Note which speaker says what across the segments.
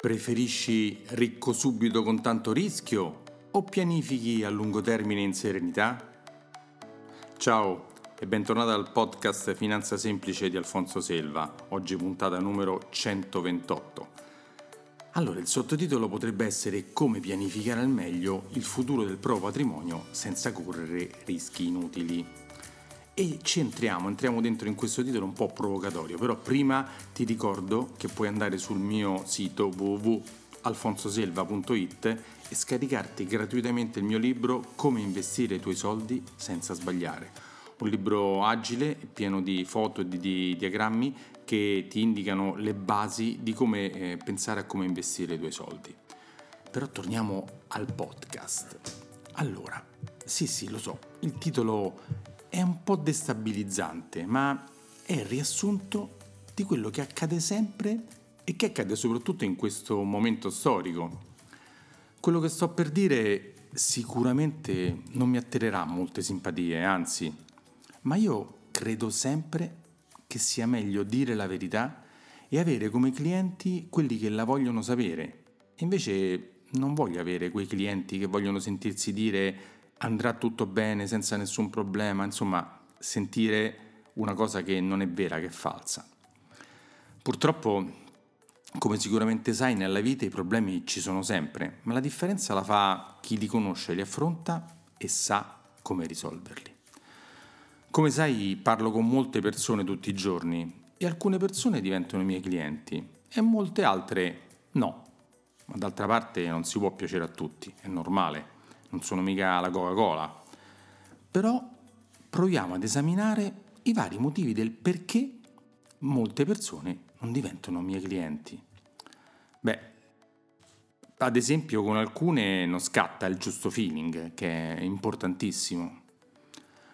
Speaker 1: Preferisci ricco subito con tanto rischio o pianifichi a lungo termine in serenità? Ciao e bentornato al podcast Finanza Semplice di Alfonso Selva, oggi puntata numero 128. Allora, il sottotitolo potrebbe essere Come pianificare al meglio il futuro del proprio patrimonio senza correre rischi inutili e ci entriamo, entriamo dentro in questo titolo un po' provocatorio, però prima ti ricordo che puoi andare sul mio sito www.alfonsoselva.it e scaricarti gratuitamente il mio libro Come investire i tuoi soldi senza sbagliare. Un libro agile, pieno di foto e di, di diagrammi che ti indicano le basi di come eh, pensare a come investire i tuoi soldi. Però torniamo al podcast. Allora, sì sì, lo so, il titolo è un po' destabilizzante, ma è riassunto di quello che accade sempre e che accade soprattutto in questo momento storico. Quello che sto per dire sicuramente non mi attirerà molte simpatie, anzi, ma io credo sempre che sia meglio dire la verità e avere come clienti quelli che la vogliono sapere. invece non voglio avere quei clienti che vogliono sentirsi dire andrà tutto bene senza nessun problema, insomma sentire una cosa che non è vera, che è falsa. Purtroppo, come sicuramente sai, nella vita i problemi ci sono sempre, ma la differenza la fa chi li conosce, li affronta e sa come risolverli. Come sai, parlo con molte persone tutti i giorni e alcune persone diventano miei clienti e molte altre no. Ma d'altra parte non si può piacere a tutti, è normale non sono mica la Coca-Cola. Però proviamo ad esaminare i vari motivi del perché molte persone non diventano miei clienti. Beh, ad esempio con alcune non scatta il giusto feeling, che è importantissimo.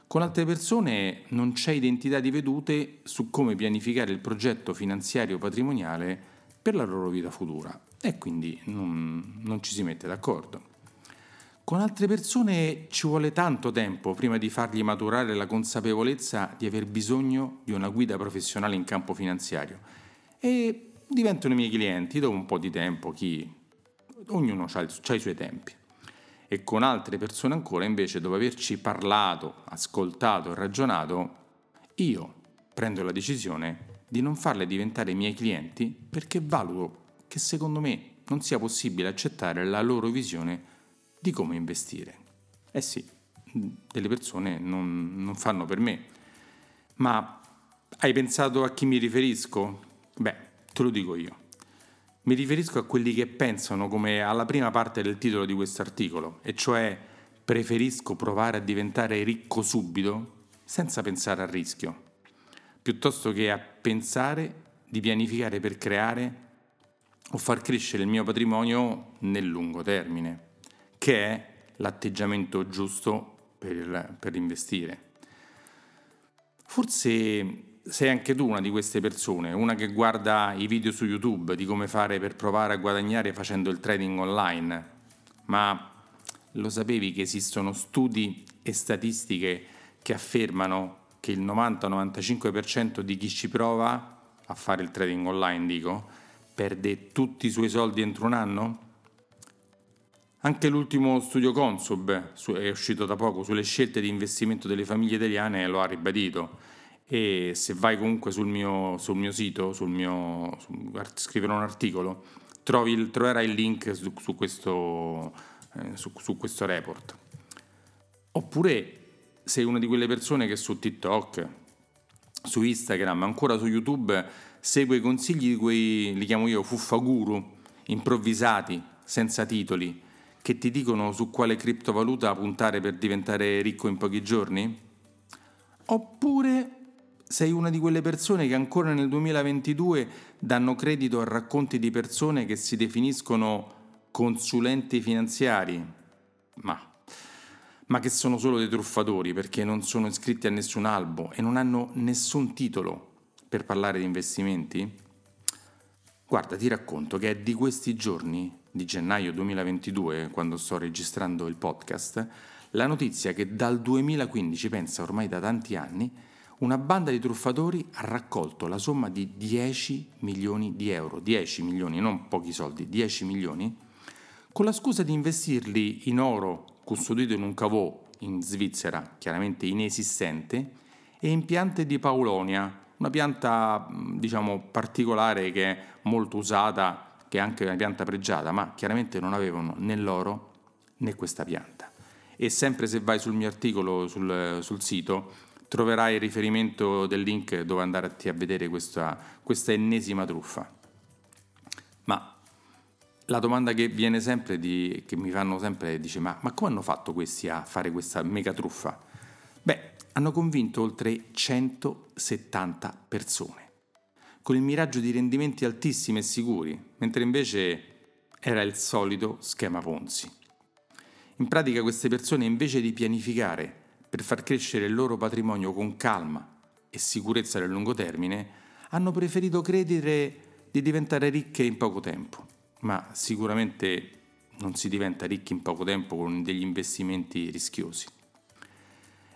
Speaker 1: Con altre persone non c'è identità di vedute su come pianificare il progetto finanziario patrimoniale per la loro vita futura e quindi non, non ci si mette d'accordo. Con altre persone ci vuole tanto tempo prima di fargli maturare la consapevolezza di aver bisogno di una guida professionale in campo finanziario e diventano i miei clienti dopo un po' di tempo, chi... ognuno ha, i suoi tempi. E con altre persone ancora invece dopo averci parlato, ascoltato e ragionato, io prendo la decisione di non farle diventare miei clienti perché valuto che secondo me non sia possibile accettare la loro visione di come investire. Eh sì, delle persone non, non fanno per me. Ma hai pensato a chi mi riferisco? Beh, te lo dico io. Mi riferisco a quelli che pensano come alla prima parte del titolo di questo articolo, e cioè preferisco provare a diventare ricco subito senza pensare al rischio, piuttosto che a pensare di pianificare per creare o far crescere il mio patrimonio nel lungo termine che è l'atteggiamento giusto per, per investire. Forse sei anche tu una di queste persone, una che guarda i video su YouTube di come fare per provare a guadagnare facendo il trading online, ma lo sapevi che esistono studi e statistiche che affermano che il 90-95% di chi ci prova a fare il trading online, dico, perde tutti i suoi soldi entro un anno? Anche l'ultimo studio Consub è uscito da poco sulle scelte di investimento delle famiglie italiane lo ha ribadito e se vai comunque sul mio, sul mio sito, sul mio, su, scriverò un articolo, trovi, troverai il link su, su, questo, eh, su questo report. Oppure sei una di quelle persone che su TikTok, su Instagram, ancora su YouTube segue i consigli di quei, li chiamo io, fuffaguru, improvvisati, senza titoli, che ti dicono su quale criptovaluta puntare per diventare ricco in pochi giorni? Oppure sei una di quelle persone che ancora nel 2022 danno credito a racconti di persone che si definiscono consulenti finanziari? Ma, ma che sono solo dei truffatori perché non sono iscritti a nessun albo e non hanno nessun titolo per parlare di investimenti? Guarda, ti racconto che è di questi giorni di gennaio 2022, quando sto registrando il podcast, la notizia che dal 2015, pensa ormai da tanti anni, una banda di truffatori ha raccolto la somma di 10 milioni di euro, 10 milioni, non pochi soldi, 10 milioni, con la scusa di investirli in oro custodito in un cavò in Svizzera, chiaramente inesistente, e in piante di Paulonia, una pianta diciamo particolare che è molto usata, che è anche una pianta pregiata, ma chiaramente non avevano né l'oro né questa pianta. E sempre se vai sul mio articolo sul, sul sito troverai il riferimento del link dove andare a vedere questa, questa ennesima truffa. Ma la domanda che viene sempre, di, che mi fanno sempre, dice, ma, ma come hanno fatto questi a fare questa mega truffa? Beh, hanno convinto oltre 170 persone, con il miraggio di rendimenti altissimi e sicuri, mentre invece era il solito schema Ponzi. In pratica queste persone invece di pianificare per far crescere il loro patrimonio con calma e sicurezza nel lungo termine, hanno preferito credere di diventare ricche in poco tempo. Ma sicuramente non si diventa ricchi in poco tempo con degli investimenti rischiosi.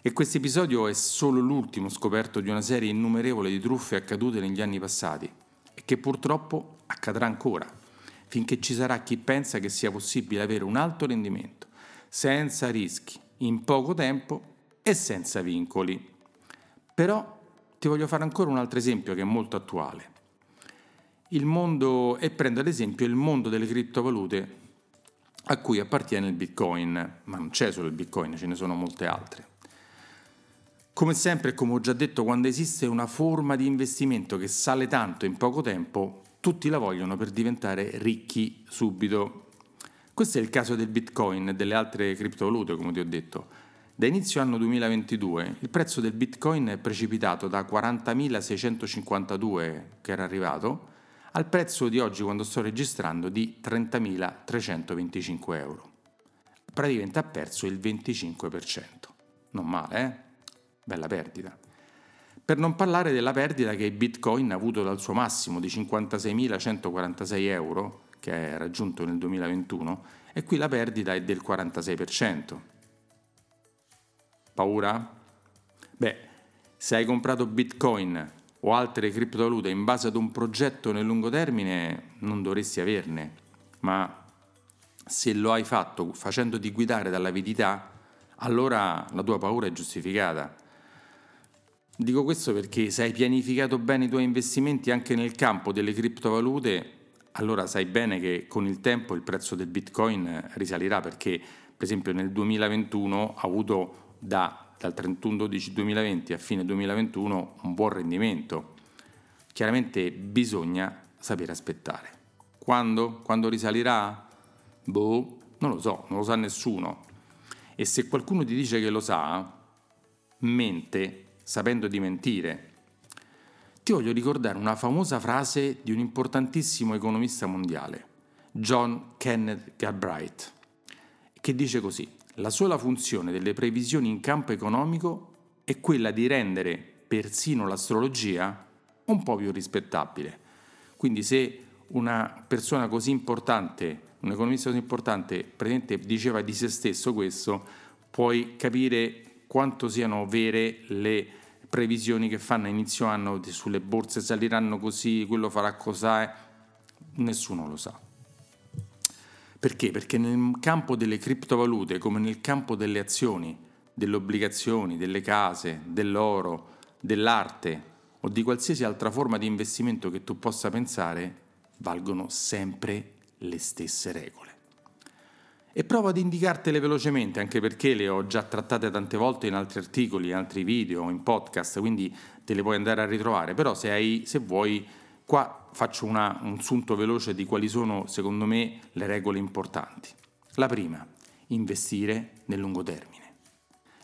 Speaker 1: E questo episodio è solo l'ultimo scoperto di una serie innumerevole di truffe accadute negli anni passati e che purtroppo accadrà ancora, finché ci sarà chi pensa che sia possibile avere un alto rendimento, senza rischi, in poco tempo e senza vincoli. Però ti voglio fare ancora un altro esempio che è molto attuale. Il mondo, e prendo ad esempio il mondo delle criptovalute a cui appartiene il Bitcoin, ma non c'è solo il Bitcoin, ce ne sono molte altre. Come sempre, come ho già detto, quando esiste una forma di investimento che sale tanto in poco tempo, tutti la vogliono per diventare ricchi subito. Questo è il caso del Bitcoin e delle altre criptovalute, come ti ho detto. Da inizio anno 2022 il prezzo del Bitcoin è precipitato da 40.652 che era arrivato al prezzo di oggi quando sto registrando di 30.325 euro. Praticamente ha perso il 25%. Non male, eh? Bella perdita. Per non parlare della perdita che Bitcoin ha avuto dal suo massimo di 56.146 euro, che è raggiunto nel 2021, e qui la perdita è del 46%. Paura? Beh, se hai comprato Bitcoin o altre criptovalute in base ad un progetto nel lungo termine, non dovresti averne, ma se lo hai fatto facendoti guidare dall'avidità, allora la tua paura è giustificata. Dico questo perché se hai pianificato bene i tuoi investimenti anche nel campo delle criptovalute, allora sai bene che con il tempo il prezzo del Bitcoin risalirà perché per esempio nel 2021 ha avuto da, dal 31-12-2020 a fine 2021 un buon rendimento. Chiaramente bisogna sapere aspettare. Quando? Quando risalirà? Boh, non lo so, non lo sa nessuno. E se qualcuno ti dice che lo sa, mente sapendo di mentire. Ti voglio ricordare una famosa frase di un importantissimo economista mondiale, John Kenneth Galbraith, che dice così: la sola funzione delle previsioni in campo economico è quella di rendere persino l'astrologia un po' più rispettabile. Quindi se una persona così importante, un economista così importante, praticamente diceva di se stesso questo, puoi capire quanto siano vere le previsioni che fanno a inizio anno sulle borse saliranno così, quello farà cos'è, nessuno lo sa. Perché? Perché nel campo delle criptovalute, come nel campo delle azioni, delle obbligazioni, delle case, dell'oro, dell'arte o di qualsiasi altra forma di investimento che tu possa pensare, valgono sempre le stesse regole. E provo ad indicartele velocemente, anche perché le ho già trattate tante volte in altri articoli, in altri video, in podcast, quindi te le puoi andare a ritrovare, però se, hai, se vuoi Qua faccio una, un sunto veloce di quali sono, secondo me, le regole importanti. La prima, investire nel lungo termine.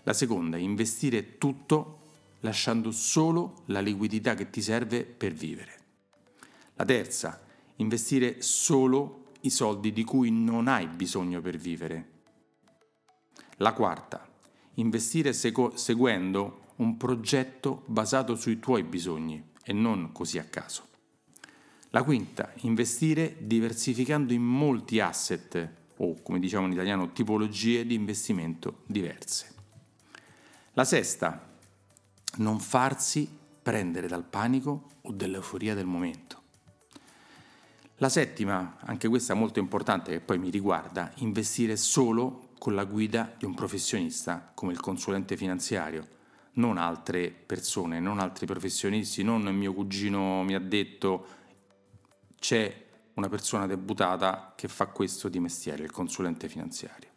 Speaker 1: La seconda, investire tutto lasciando solo la liquidità che ti serve per vivere. La terza, investire solo i soldi di cui non hai bisogno per vivere. La quarta, investire segu- seguendo un progetto basato sui tuoi bisogni e non così a caso. La quinta, investire diversificando in molti asset o, come diciamo in italiano, tipologie di investimento diverse. La sesta, non farsi prendere dal panico o dall'euforia del momento. La settima, anche questa molto importante che poi mi riguarda, investire solo con la guida di un professionista come il consulente finanziario, non altre persone, non altri professionisti, non mio cugino mi ha detto c'è una persona debuttata che fa questo di mestiere, il consulente finanziario.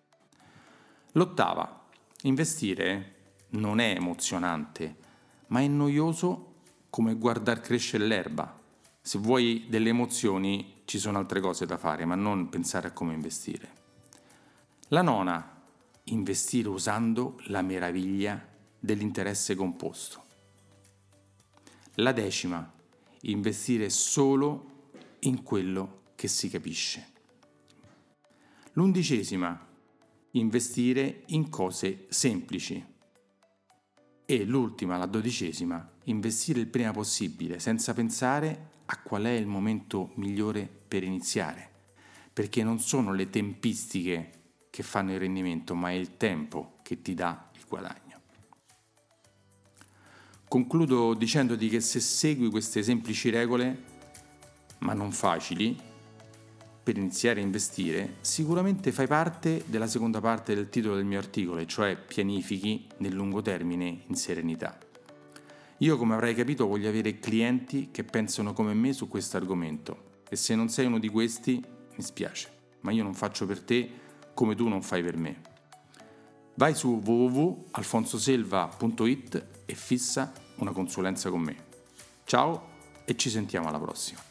Speaker 1: L'ottava, investire non è emozionante, ma è noioso come guardare crescere l'erba. Se vuoi delle emozioni ci sono altre cose da fare, ma non pensare a come investire. La nona, investire usando la meraviglia dell'interesse composto. La decima, investire solo in quello che si capisce. L'undicesima, investire in cose semplici. E l'ultima, la dodicesima, investire il prima possibile, senza pensare a qual è il momento migliore per iniziare, perché non sono le tempistiche che fanno il rendimento, ma è il tempo che ti dà il guadagno. Concludo dicendoti che se segui queste semplici regole, ma non facili, per iniziare a investire, sicuramente fai parte della seconda parte del titolo del mio articolo, cioè pianifichi nel lungo termine in serenità. Io, come avrai capito, voglio avere clienti che pensano come me su questo argomento e se non sei uno di questi, mi spiace, ma io non faccio per te come tu non fai per me. Vai su www.alfonsoselva.it e fissa una consulenza con me. Ciao e ci sentiamo alla prossima.